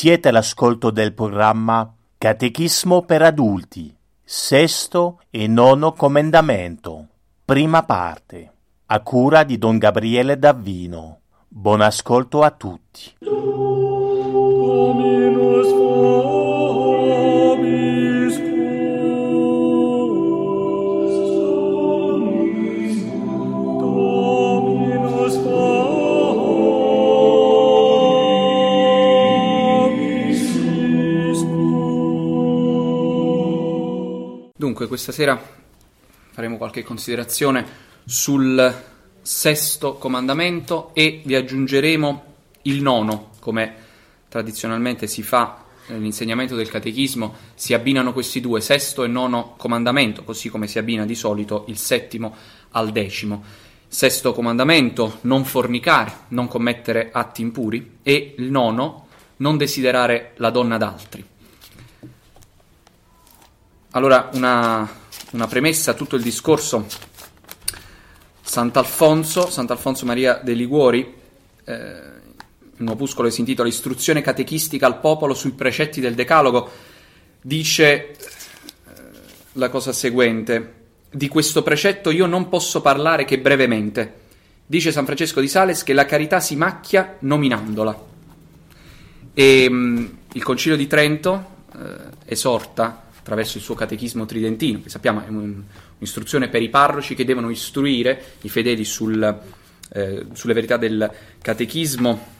Siete all'ascolto del programma Catechismo per adulti, sesto e nono comandamento, prima parte, a cura di Don Gabriele Davvino. Buon ascolto a tutti. Questa sera faremo qualche considerazione sul sesto comandamento e vi aggiungeremo il nono, come tradizionalmente si fa nell'insegnamento del catechismo, si abbinano questi due, sesto e nono comandamento, così come si abbina di solito il settimo al decimo. Sesto comandamento, non fornicare, non commettere atti impuri, e il nono, non desiderare la donna d'altri. Allora, una, una premessa a tutto il discorso. Sant'Alfonso, Sant'Alfonso Maria dei Liguori, eh, un opuscolo che si intitola Istruzione catechistica al popolo sui precetti del Decalogo, dice eh, la cosa seguente: Di questo precetto io non posso parlare che brevemente. Dice San Francesco di Sales che la carità si macchia nominandola. E mh, il Concilio di Trento eh, esorta attraverso il suo catechismo tridentino, che sappiamo è un- un'istruzione per i parroci che devono istruire i fedeli sul, eh, sulle verità del catechismo.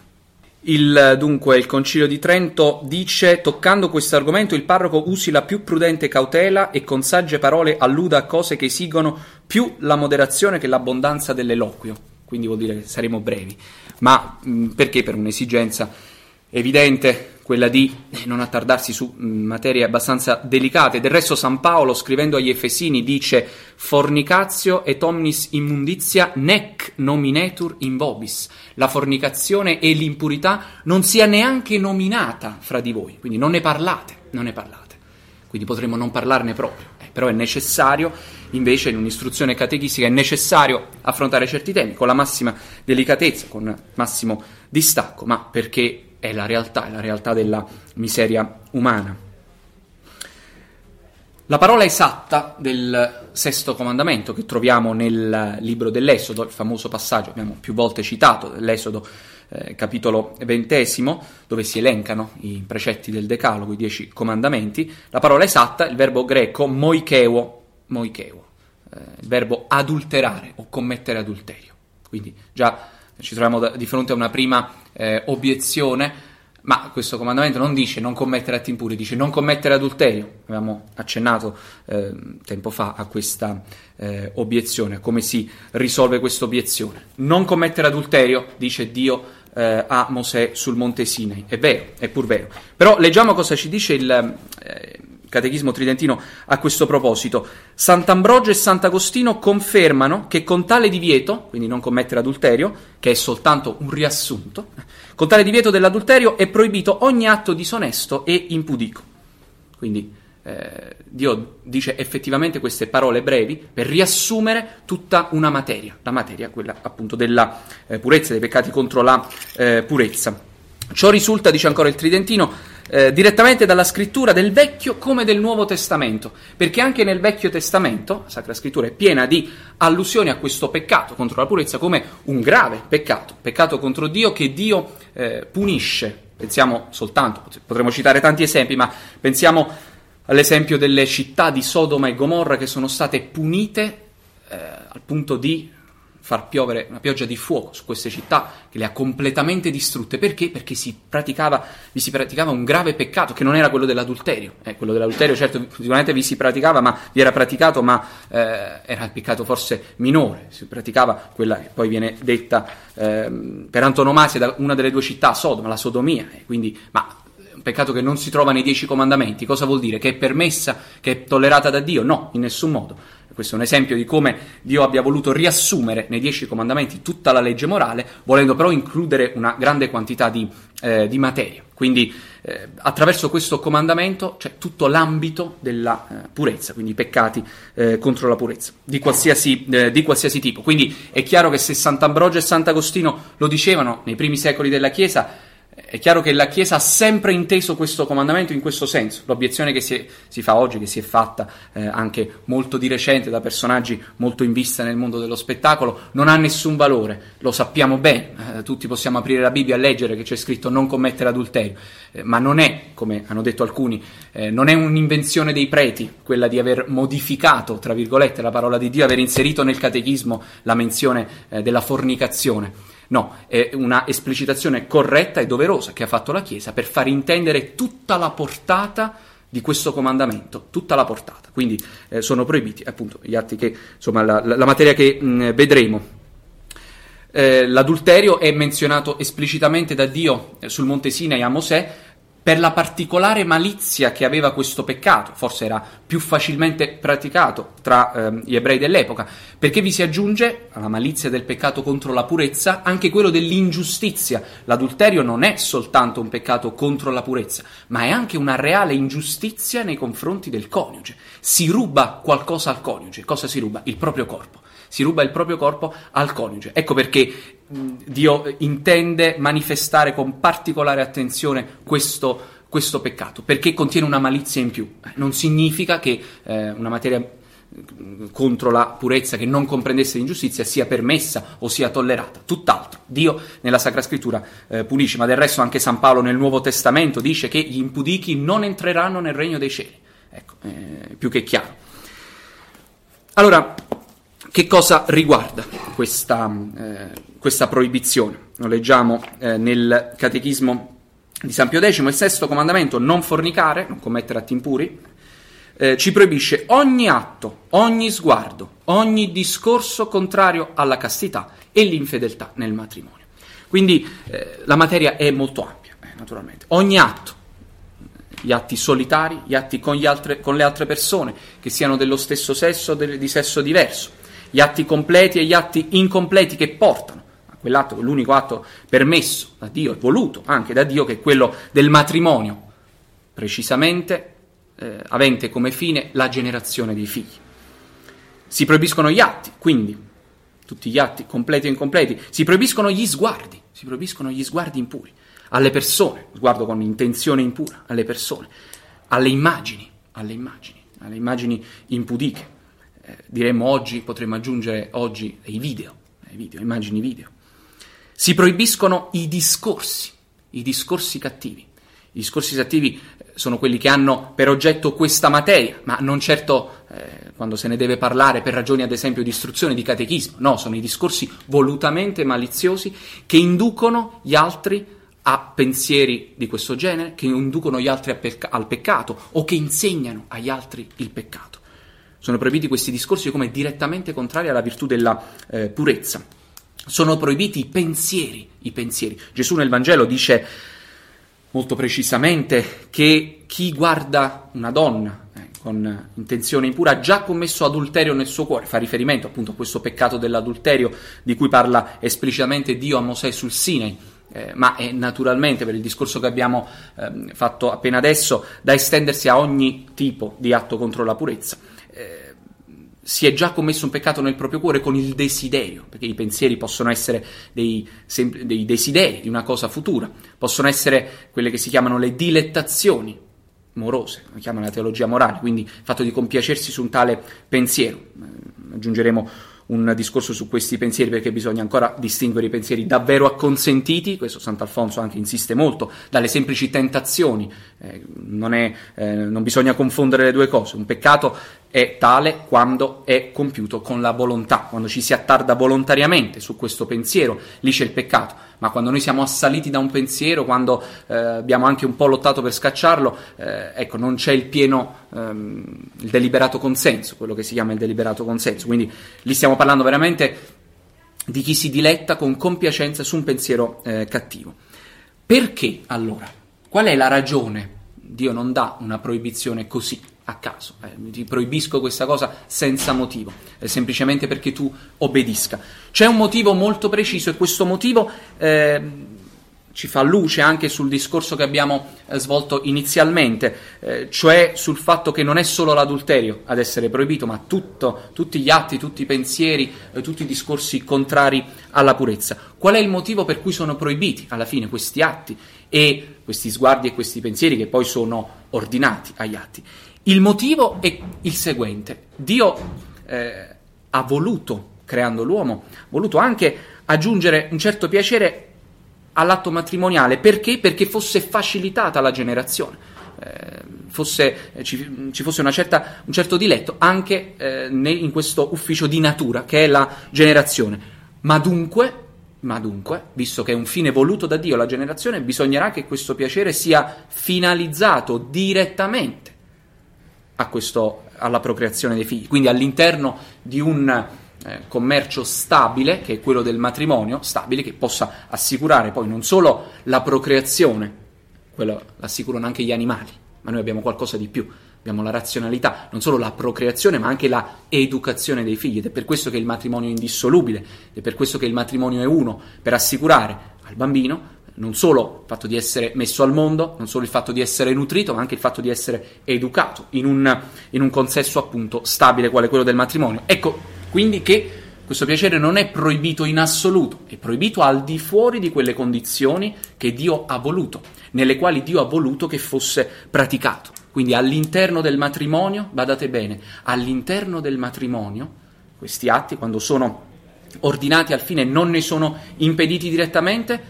Il, dunque, il Concilio di Trento dice: Toccando questo argomento, il parroco usi la più prudente cautela e con sagge parole alluda a cose che esigono più la moderazione che l'abbondanza dell'eloquio. Quindi vuol dire che saremo brevi. Ma mh, perché? Per un'esigenza evidente, quella di non attardarsi su mh, materie abbastanza delicate. Del resto, San Paolo, scrivendo agli Efesini, dice: Fornicatio et omnis immundizia nec nominetur in vobis. La fornicazione e l'impurità non sia neanche nominata fra di voi, quindi non ne parlate, non ne parlate. Quindi potremmo non parlarne proprio, eh, però è necessario, invece in un'istruzione catechistica è necessario affrontare certi temi con la massima delicatezza, con massimo distacco, ma perché è la realtà, è la realtà della miseria umana. La parola esatta del sesto comandamento che troviamo nel libro dell'Esodo, il famoso passaggio, abbiamo più volte citato, dell'Esodo eh, capitolo ventesimo, dove si elencano i precetti del Decalogo, i dieci comandamenti, la parola esatta, il verbo greco moikeo, moikeo eh, il verbo adulterare o commettere adulterio. Quindi già ci troviamo da- di fronte a una prima eh, obiezione, ma questo comandamento non dice non commettere atti impuri, dice non commettere adulterio. Abbiamo accennato eh, tempo fa a questa eh, obiezione, a come si risolve questa obiezione. Non commettere adulterio, dice Dio eh, a Mosè sul monte Sinai. È vero, è pur vero. Però leggiamo cosa ci dice il eh, Catechismo Tridentino a questo proposito. Sant'Ambrogio e Sant'Agostino confermano che con tale divieto, quindi non commettere adulterio, che è soltanto un riassunto, con tale divieto dell'adulterio è proibito ogni atto disonesto e impudico. Quindi eh, Dio dice effettivamente queste parole brevi per riassumere tutta una materia, la materia, quella appunto della eh, purezza, dei peccati contro la eh, purezza. Ciò risulta, dice ancora il Tridentino, eh, direttamente dalla scrittura del Vecchio come del Nuovo Testamento, perché anche nel Vecchio Testamento, la Sacra Scrittura è piena di allusioni a questo peccato contro la purezza come un grave peccato, peccato contro Dio che Dio eh, punisce. Pensiamo soltanto, potremmo citare tanti esempi, ma pensiamo all'esempio delle città di Sodoma e Gomorra che sono state punite eh, al punto di far piovere una pioggia di fuoco su queste città che le ha completamente distrutte. Perché? Perché si praticava, vi si praticava un grave peccato che non era quello dell'adulterio. Eh, quello dell'adulterio, certo, sicuramente vi si praticava, ma vi era praticato, ma eh, era il peccato forse minore. Si praticava quella che poi viene detta ehm, per antonomasia da una delle due città, Sodoma, la sodomia. eh, quindi, ma un peccato che non si trova nei dieci comandamenti. Cosa vuol dire? Che è permessa, che è tollerata da Dio? No, in nessun modo. Questo è un esempio di come Dio abbia voluto riassumere nei dieci comandamenti tutta la legge morale, volendo però includere una grande quantità di, eh, di materia. Quindi eh, attraverso questo comandamento c'è tutto l'ambito della eh, purezza, quindi i peccati eh, contro la purezza, di qualsiasi, eh, di qualsiasi tipo. Quindi è chiaro che se Sant'Ambrogio e Sant'Agostino lo dicevano nei primi secoli della Chiesa, è chiaro che la Chiesa ha sempre inteso questo comandamento in questo senso. L'obiezione che si, è, si fa oggi, che si è fatta eh, anche molto di recente da personaggi molto in vista nel mondo dello spettacolo, non ha nessun valore. Lo sappiamo bene, eh, tutti possiamo aprire la Bibbia e leggere che c'è scritto non commettere adulterio, eh, ma non è, come hanno detto alcuni, eh, non è un'invenzione dei preti quella di aver modificato, tra virgolette, la parola di Dio, aver inserito nel catechismo la menzione eh, della fornicazione. No, è una esplicitazione corretta e doverosa che ha fatto la Chiesa per far intendere tutta la portata di questo comandamento, tutta la portata. Quindi eh, sono proibiti appunto gli atti che, insomma, la, la, la materia che mh, vedremo. Eh, l'adulterio è menzionato esplicitamente da Dio eh, sul Monte Sinai a Mosè per la particolare malizia che aveva questo peccato, forse era più facilmente praticato tra ehm, gli ebrei dell'epoca, perché vi si aggiunge alla malizia del peccato contro la purezza anche quello dell'ingiustizia. L'adulterio non è soltanto un peccato contro la purezza, ma è anche una reale ingiustizia nei confronti del coniuge. Si ruba qualcosa al coniuge. Cosa si ruba? Il proprio corpo si ruba il proprio corpo al coniuge. Ecco perché Dio intende manifestare con particolare attenzione questo, questo, peccato, perché contiene una malizia in più. Non significa che eh, una materia contro la purezza che non comprendesse l'ingiustizia sia permessa o sia tollerata. Tutt'altro. Dio nella Sacra Scrittura eh, punisce, ma del resto anche San Paolo nel Nuovo Testamento dice che gli impudichi non entreranno nel regno dei cieli. Ecco, eh, più che chiaro. Allora, che cosa riguarda questa, eh, questa proibizione? Lo leggiamo eh, nel Catechismo di San Pio X, il sesto comandamento, non fornicare, non commettere atti impuri, eh, ci proibisce ogni atto, ogni sguardo, ogni discorso contrario alla castità e l'infedeltà nel matrimonio. Quindi eh, la materia è molto ampia, eh, naturalmente. Ogni atto, gli atti solitari, gli atti con, altre, con, le altre persone, che siano dello stesso sesso o di sesso diverso, gli atti completi e gli atti incompleti che portano a quell'atto, l'unico atto permesso da Dio e voluto anche da Dio, che è quello del matrimonio, precisamente eh, avente come fine la generazione dei figli. Si proibiscono gli atti, quindi tutti gli atti completi e incompleti, si proibiscono gli sguardi, si proibiscono gli sguardi impuri alle persone, sguardo con intenzione impura alle persone, alle immagini, alle immagini, alle immagini impudiche eh, diremmo oggi, potremmo aggiungere oggi i video, i video, immagini video. Si proibiscono i discorsi, i discorsi cattivi. I discorsi cattivi eh, sono quelli che hanno per oggetto questa materia, ma non certo eh, quando se ne deve parlare per ragioni ad esempio di istruzione, di catechismo, no, sono i discorsi volutamente maliziosi che inducono gli altri a pensieri di questo genere, che inducono gli altri pecca- al peccato o che insegnano agli altri il peccato. Sono proibiti questi discorsi come direttamente contrari alla virtù della eh, purezza. Sono proibiti i pensieri, i pensieri. Gesù nel Vangelo dice molto precisamente che chi guarda una donna eh, con intenzione impura ha già commesso adulterio nel suo cuore, fa riferimento appunto a questo peccato dell'adulterio di cui parla esplicitamente Dio a Mosè sul Sinai. Eh, ma è naturalmente per il discorso che abbiamo eh, fatto appena adesso da estendersi a ogni tipo di atto contro la purezza si è già commesso un peccato nel proprio cuore con il desiderio, perché i pensieri possono essere dei, dei desideri di una cosa futura, possono essere quelle che si chiamano le dilettazioni morose, lo chiamano la teologia morale, quindi il fatto di compiacersi su un tale pensiero. Eh, aggiungeremo un discorso su questi pensieri perché bisogna ancora distinguere i pensieri davvero acconsentiti, questo Sant'Alfonso anche insiste molto, dalle semplici tentazioni, eh, non, è, eh, non bisogna confondere le due cose, un peccato è tale quando è compiuto con la volontà, quando ci si attarda volontariamente su questo pensiero, lì c'è il peccato, ma quando noi siamo assaliti da un pensiero, quando eh, abbiamo anche un po' lottato per scacciarlo, eh, ecco, non c'è il pieno, ehm, il deliberato consenso, quello che si chiama il deliberato consenso, quindi lì stiamo parlando veramente di chi si diletta con compiacenza su un pensiero eh, cattivo. Perché allora Qual è la ragione? Dio non dà una proibizione così a caso, eh, ti proibisco questa cosa senza motivo, è semplicemente perché tu obbedisca. C'è un motivo molto preciso e questo motivo eh, ci fa luce anche sul discorso che abbiamo eh, svolto inizialmente, eh, cioè sul fatto che non è solo l'adulterio ad essere proibito, ma tutto, tutti gli atti, tutti i pensieri, eh, tutti i discorsi contrari alla purezza. Qual è il motivo per cui sono proibiti alla fine questi atti e questi sguardi e questi pensieri che poi sono ordinati agli atti? Il motivo è il seguente. Dio eh, ha voluto, creando l'uomo, voluto anche aggiungere un certo piacere all'atto matrimoniale. Perché? Perché fosse facilitata la generazione. Eh, fosse, eh, ci, ci, fosse certa, un certo diletto anche eh, in questo ufficio di natura che è la generazione. Ma dunque, ma dunque, visto che è un fine voluto da Dio la generazione, bisognerà che questo piacere sia finalizzato direttamente questo, alla procreazione dei figli. Quindi all'interno di un eh, commercio stabile, che è quello del matrimonio, stabile, che possa assicurare poi non solo la procreazione, quello l'assicurano anche gli animali, ma noi abbiamo qualcosa di più. Abbiamo la razionalità, non solo la procreazione, ma anche la educazione dei figli. Ed è per questo che il matrimonio è indissolubile, è per questo che il matrimonio è uno, per assicurare al bambino non solo il fatto di essere messo al mondo, non solo il fatto di essere nutrito, ma anche il fatto di essere educato in un, in un consesso appunto stabile quale quello del matrimonio. Ecco quindi che questo piacere non è proibito in assoluto, è proibito al di fuori di quelle condizioni che Dio ha voluto, nelle quali Dio ha voluto che fosse praticato. Quindi all'interno del matrimonio, badate bene, all'interno del matrimonio, questi atti, quando sono ordinati al fine, non ne sono impediti direttamente,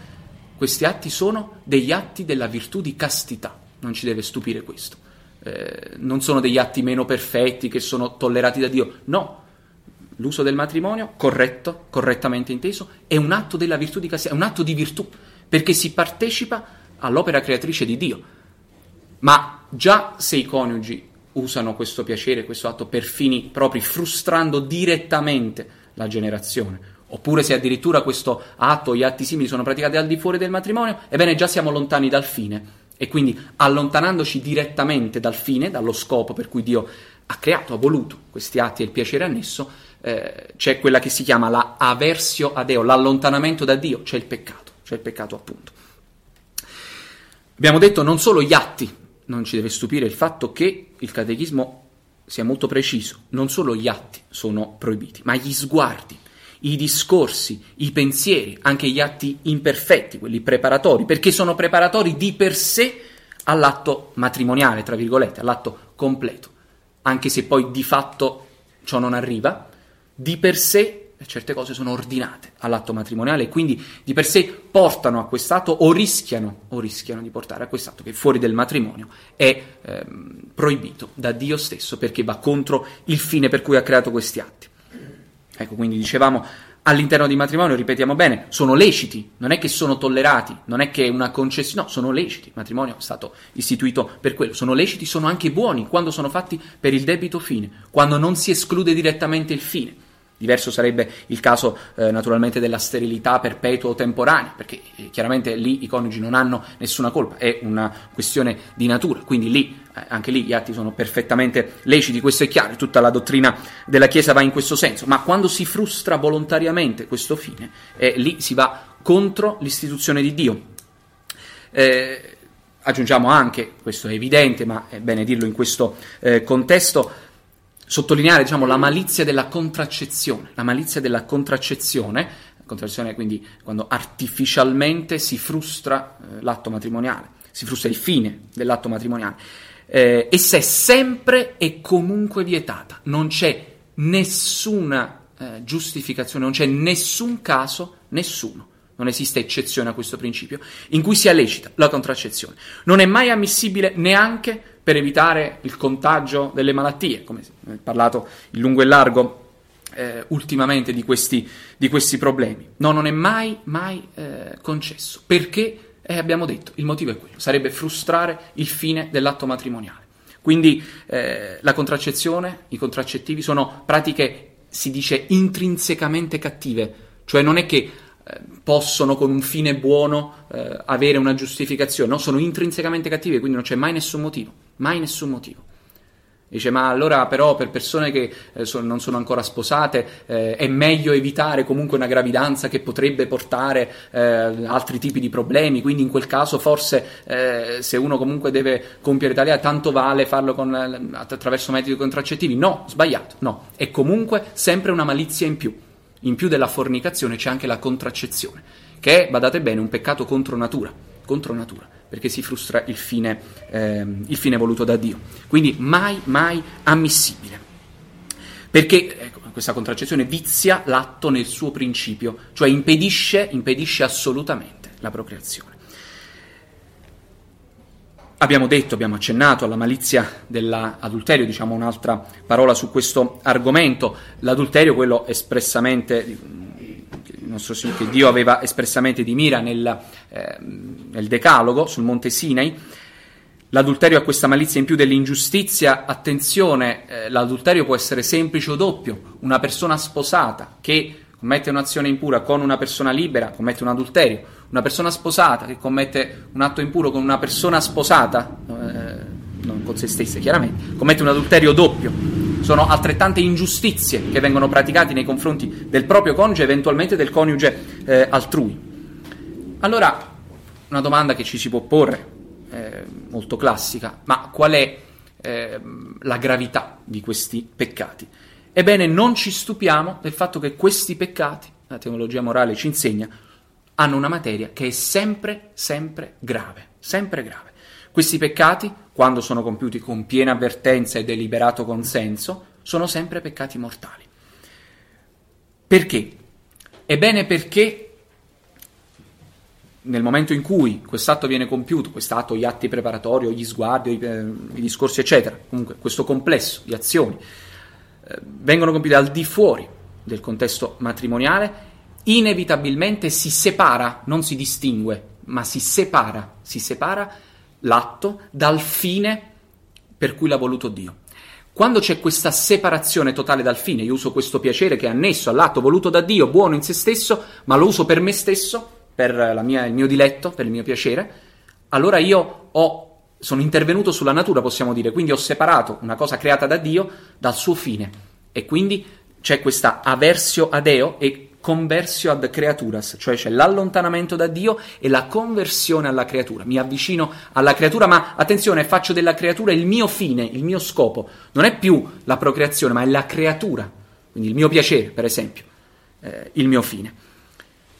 questi atti sono degli atti della virtù di castità, non ci deve stupire questo. Eh, non sono degli atti meno perfetti che sono tollerati da Dio, no. L'uso del matrimonio, corretto, correttamente inteso, è un atto della virtù di castità, è un atto di virtù, perché si partecipa all'opera creatrice di Dio. Ma già se i coniugi usano questo piacere, questo atto per fini propri, frustrando direttamente la generazione, Oppure se addirittura questo atto o gli atti simili sono praticati al di fuori del matrimonio, ebbene già siamo lontani dal fine. E quindi allontanandoci direttamente dal fine, dallo scopo per cui Dio ha creato, ha voluto questi atti e il piacere annesso, eh, c'è quella che si chiama la aversio a Deo, l'allontanamento da Dio, c'è il peccato, c'è il peccato appunto. Abbiamo detto non solo gli atti, non ci deve stupire il fatto che il catechismo sia molto preciso, non solo gli atti sono proibiti, ma gli sguardi, i discorsi, i pensieri, anche gli atti imperfetti, quelli preparatori, perché sono preparatori di per sé all'atto matrimoniale, tra virgolette, all'atto completo, anche se poi di fatto ciò non arriva, di per sé certe cose sono ordinate all'atto matrimoniale e quindi di per sé portano a quest'atto o rischiano, o rischiano di portare a quest'atto che fuori del matrimonio è ehm, proibito da Dio stesso perché va contro il fine per cui ha creato questi atti. Ecco, quindi dicevamo all'interno di matrimonio, ripetiamo bene, sono leciti, non è che sono tollerati, non è che è una concessione, no, sono leciti. Il matrimonio è stato istituito per quello, sono leciti, sono anche buoni quando sono fatti per il debito fine, quando non si esclude direttamente il fine. Diverso sarebbe il caso eh, naturalmente della sterilità perpetua o temporanea, perché eh, chiaramente lì i coniugi non hanno nessuna colpa, è una questione di natura, quindi lì eh, anche lì gli atti sono perfettamente leciti, questo è chiaro, tutta la dottrina della Chiesa va in questo senso, ma quando si frustra volontariamente questo fine, eh, lì si va contro l'istituzione di Dio. Eh, aggiungiamo anche, questo è evidente, ma è bene dirlo in questo eh, contesto, sottolineare diciamo, la malizia della contraccezione, la malizia della contraccezione, contraccezione quindi quando artificialmente si frustra eh, l'atto matrimoniale, si frustra il fine dell'atto matrimoniale. Eh, essa è sempre e comunque vietata, non c'è nessuna eh, giustificazione, non c'è nessun caso, nessuno, non esiste eccezione a questo principio, in cui sia lecita la contraccezione. Non è mai ammissibile neanche per evitare il contagio delle malattie, come è parlato in lungo e largo eh, ultimamente di questi, di questi, problemi. No, non è mai, mai eh, concesso. Perché? Eh, abbiamo detto, il motivo è quello, sarebbe frustrare il fine dell'atto matrimoniale. Quindi eh, la contraccezione, i contraccettivi sono pratiche, si dice, intrinsecamente cattive, cioè non è che eh, possono con un fine buono eh, avere una giustificazione, no? sono intrinsecamente cattive, quindi non c'è mai nessun motivo, mai nessun motivo. Dice, ma allora però per persone che eh, so, non sono ancora sposate eh, è meglio evitare comunque una gravidanza che potrebbe portare eh, altri tipi di problemi, quindi in quel caso forse eh, se uno comunque deve compiere tale tanto vale farlo con, eh, attraverso metodi contraccettivi. No, sbagliato, no, è comunque sempre una malizia in più. In più della fornicazione c'è anche la contraccezione, che è, badate bene, un peccato contro natura, contro natura perché si frustra il fine, ehm, il fine voluto da Dio. Quindi mai, mai ammissibile. Perché ecco, questa contraccezione vizia l'atto nel suo principio, cioè impedisce, impedisce assolutamente la procreazione. Abbiamo detto, abbiamo accennato alla malizia dell'adulterio, diciamo un'altra parola su questo argomento. L'adulterio, quello espressamente nostro Signore, che Dio aveva espressamente di mira nel, eh, nel Decalogo sul Monte Sinai. L'adulterio ha questa malizia in più dell'ingiustizia. Attenzione, eh, l'adulterio può essere semplice o doppio. Una persona sposata che commette un'azione impura con una persona libera commette un adulterio. Una persona sposata che commette un atto impuro con una persona sposata, eh, non con se stessa chiaramente, commette un adulterio doppio sono altrettante ingiustizie che vengono praticate nei confronti del proprio coniuge, eventualmente del coniuge eh, altrui. Allora, una domanda che ci si può porre, eh, molto classica, ma qual è eh, la gravità di questi peccati? Ebbene, non ci stupiamo del fatto che questi peccati, la teologia morale ci insegna, hanno una materia che è sempre, sempre grave, sempre grave. Questi peccati, quando sono compiuti con piena avvertenza e deliberato consenso, sono sempre peccati mortali. Perché? Ebbene perché nel momento in cui quest'atto viene compiuto, quest'atto, gli atti preparatori, gli sguardi, i, eh, i discorsi, eccetera, comunque questo complesso di azioni eh, vengono compiute al di fuori del contesto matrimoniale, inevitabilmente si separa, non si distingue, ma si separa, si separa l'atto dal fine per cui l'ha voluto Dio. Quando c'è questa separazione totale dal fine, io uso questo piacere che è annesso all'atto voluto da Dio, buono in se stesso, ma lo uso per me stesso, per mia, il mio diletto, per il mio piacere, allora io ho, sono intervenuto sulla natura, possiamo dire, quindi ho separato una cosa creata da Dio dal suo fine. E quindi c'è questa aversio ad Eo e conversio ad creaturas, cioè c'è l'allontanamento da Dio e la conversione alla creatura. Mi avvicino alla creatura, ma attenzione, faccio della creatura il mio fine, il mio scopo. Non è più la procreazione, ma è la creatura. Quindi il mio piacere, per esempio, eh, il mio fine.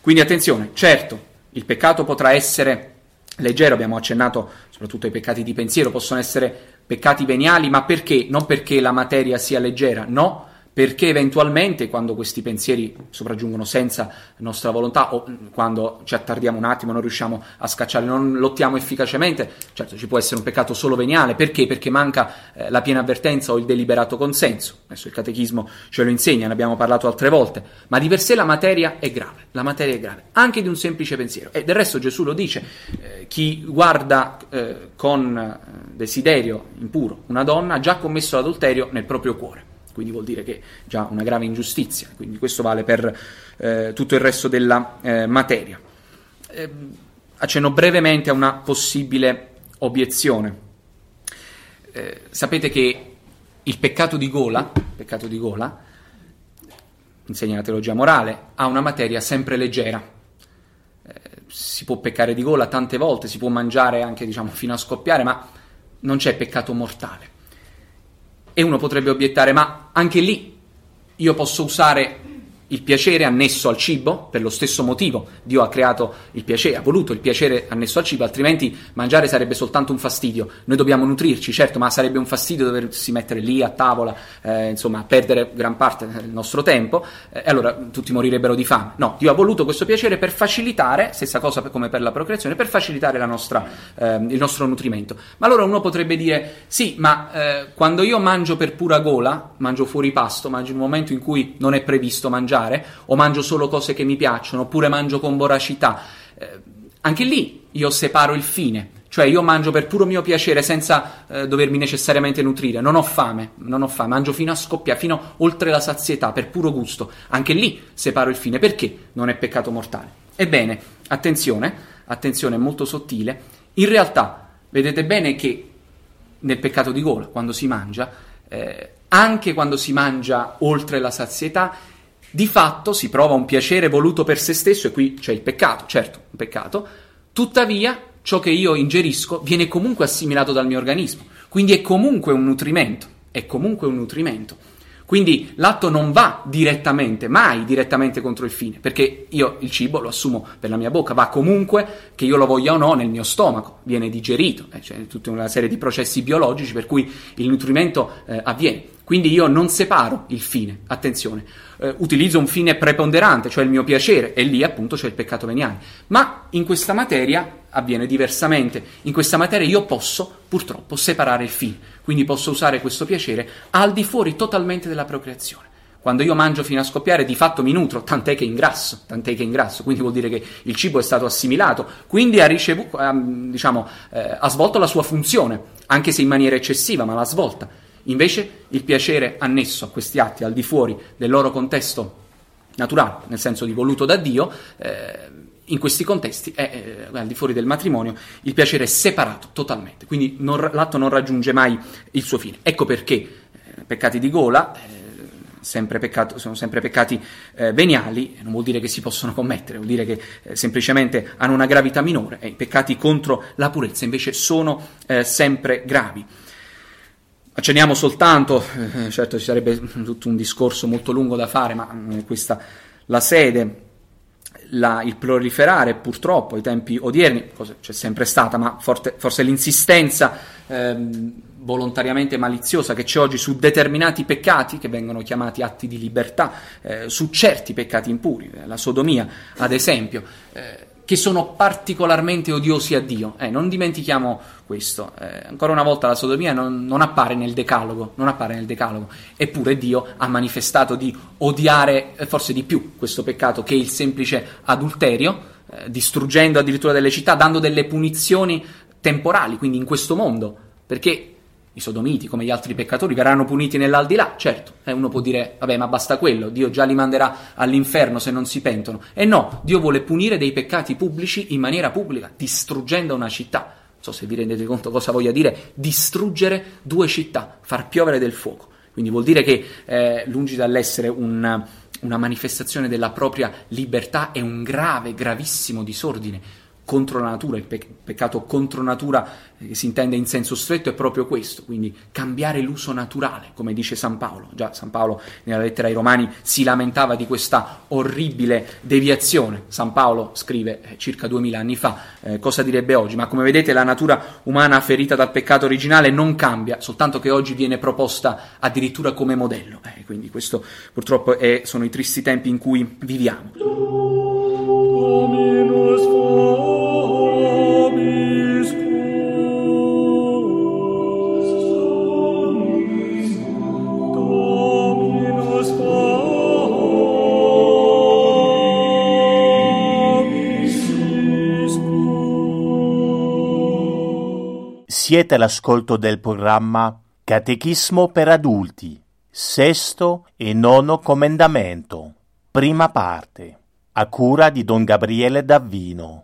Quindi attenzione, certo, il peccato potrà essere leggero, abbiamo accennato soprattutto ai peccati di pensiero, possono essere peccati veniali, ma perché? Non perché la materia sia leggera, no, perché eventualmente quando questi pensieri sopraggiungono senza nostra volontà o quando ci attardiamo un attimo, non riusciamo a scacciarli, non lottiamo efficacemente, certo ci può essere un peccato solo veniale, perché? Perché manca eh, la piena avvertenza o il deliberato consenso, adesso il catechismo ce lo insegna, ne abbiamo parlato altre volte, ma di per sé la materia è grave, la materia è grave, anche di un semplice pensiero, e del resto Gesù lo dice, eh, chi guarda eh, con eh, desiderio impuro una donna ha già commesso l'adulterio nel proprio cuore quindi vuol dire che già una grave ingiustizia, quindi questo vale per eh, tutto il resto della eh, materia. Eh, accenno brevemente a una possibile obiezione. Eh, sapete che il peccato di gola, peccato di gola, insegna la teologia morale, ha una materia sempre leggera. Eh, si può peccare di gola tante volte, si può mangiare anche diciamo, fino a scoppiare, ma non c'è peccato mortale. E uno potrebbe obiettare, ma anche lì io posso usare il piacere annesso al cibo, per lo stesso motivo Dio ha creato il piacere, ha voluto il piacere annesso al cibo, altrimenti mangiare sarebbe soltanto un fastidio. Noi dobbiamo nutrirci, certo, ma sarebbe un fastidio doversi mettere lì a tavola, eh, insomma, perdere gran parte del nostro tempo, eh, e allora tutti morirebbero di fame. No, Dio ha voluto questo piacere per facilitare, stessa cosa come per la procreazione, per facilitare nostra, eh, il nostro nutrimento. Ma allora uno potrebbe dire, sì, ma eh, quando io mangio per pura gola, mangio fuori pasto, mangio in un momento in cui non è previsto mangiare, mangiare, o mangio solo cose che mi piacciono, oppure mangio con voracità. Eh, anche lì io separo il fine, Cioè io mangio per puro mio piacere senza eh, dovermi necessariamente nutrire, non ho fame, non ho fame, mangio fino a scoppiare, fino oltre la sazietà, per puro gusto. Anche lì separo il fine, perché non è peccato mortale? Ebbene, attenzione, attenzione molto sottile, in realtà vedete bene che nel peccato di gola, quando si mangia, eh, anche quando si mangia oltre la sazietà, di fatto si prova un piacere voluto per se stesso, e qui c'è il peccato, certo, un peccato, tuttavia ciò che io ingerisco viene comunque assimilato dal mio organismo, quindi è comunque un nutrimento, è comunque un nutrimento. Quindi l'atto non va direttamente, mai direttamente contro il fine, perché io il cibo lo assumo per la mia bocca, va comunque, che io lo voglia o no, nel mio stomaco, viene digerito, eh, c'è tutta una serie di processi biologici per cui il nutrimento eh, avviene. Quindi io non separo il fine, attenzione, eh, utilizzo un fine preponderante, cioè il mio piacere, e lì appunto c'è il peccato veniale. Ma in questa materia avviene diversamente. In questa materia io posso purtroppo separare il fine, quindi posso usare questo piacere al di fuori totalmente della procreazione. Quando io mangio fino a scoppiare, di fatto mi nutro, tant'è che ingrasso, tant'è che ingrasso, quindi vuol dire che il cibo è stato assimilato, quindi ha, ricevuto, diciamo, eh, ha svolto la sua funzione, anche se in maniera eccessiva, ma l'ha svolta. Invece il piacere annesso a questi atti al di fuori del loro contesto naturale, nel senso di voluto da Dio, eh, in questi contesti è, eh, al di fuori del matrimonio, il piacere è separato totalmente, quindi non, l'atto non raggiunge mai il suo fine. Ecco perché eh, peccati di gola eh, sempre peccato, sono sempre peccati eh, veniali, non vuol dire che si possono commettere, vuol dire che eh, semplicemente hanno una gravità minore e i peccati contro la purezza invece sono eh, sempre gravi. Accenniamo soltanto, eh, certo ci sarebbe tutto un discorso molto lungo da fare, ma eh, questa la sede, la, il proliferare purtroppo ai tempi odierni, cosa c'è sempre stata, ma forte, forse l'insistenza ehm, volontariamente maliziosa che c'è oggi su determinati peccati che vengono chiamati atti di libertà, eh, su certi peccati impuri, la sodomia ad esempio. Eh, che sono particolarmente odiosi a Dio. Eh, non dimentichiamo questo. Eh, ancora una volta la sodomia non, non, appare nel decalogo, non appare nel decalogo, eppure Dio ha manifestato di odiare eh, forse di più questo peccato che il semplice adulterio, eh, distruggendo addirittura delle città, dando delle punizioni temporali, quindi in questo mondo, perché i sodomiti, come gli altri peccatori, verranno puniti nell'aldilà, certo, eh, uno può dire, vabbè, ma basta quello, Dio già li manderà all'inferno se non si pentono. E no, Dio vuole punire dei peccati pubblici in maniera pubblica, distruggendo una città. Non so se vi rendete conto cosa voglia dire distruggere due città, far piovere del fuoco. Quindi vuol dire che, eh, lungi dall'essere un, una manifestazione della propria libertà, è un grave, gravissimo disordine contro la natura, il pe- peccato contro natura eh, che si intende in senso stretto è proprio questo, quindi cambiare l'uso naturale, come dice San Paolo. Già San Paolo nella lettera ai Romani si lamentava di questa orribile deviazione. San Paolo scrive eh, circa duemila anni fa, eh, cosa direbbe oggi? Ma come vedete la natura umana ferita dal peccato originale non cambia, soltanto che oggi viene proposta addirittura come modello. Eh, quindi questo purtroppo è, sono i tristi tempi in cui viviamo. Siete all'ascolto del programma Catechismo per adulti, sesto e nono comandamento, prima parte, a cura di Don Gabriele Davvino.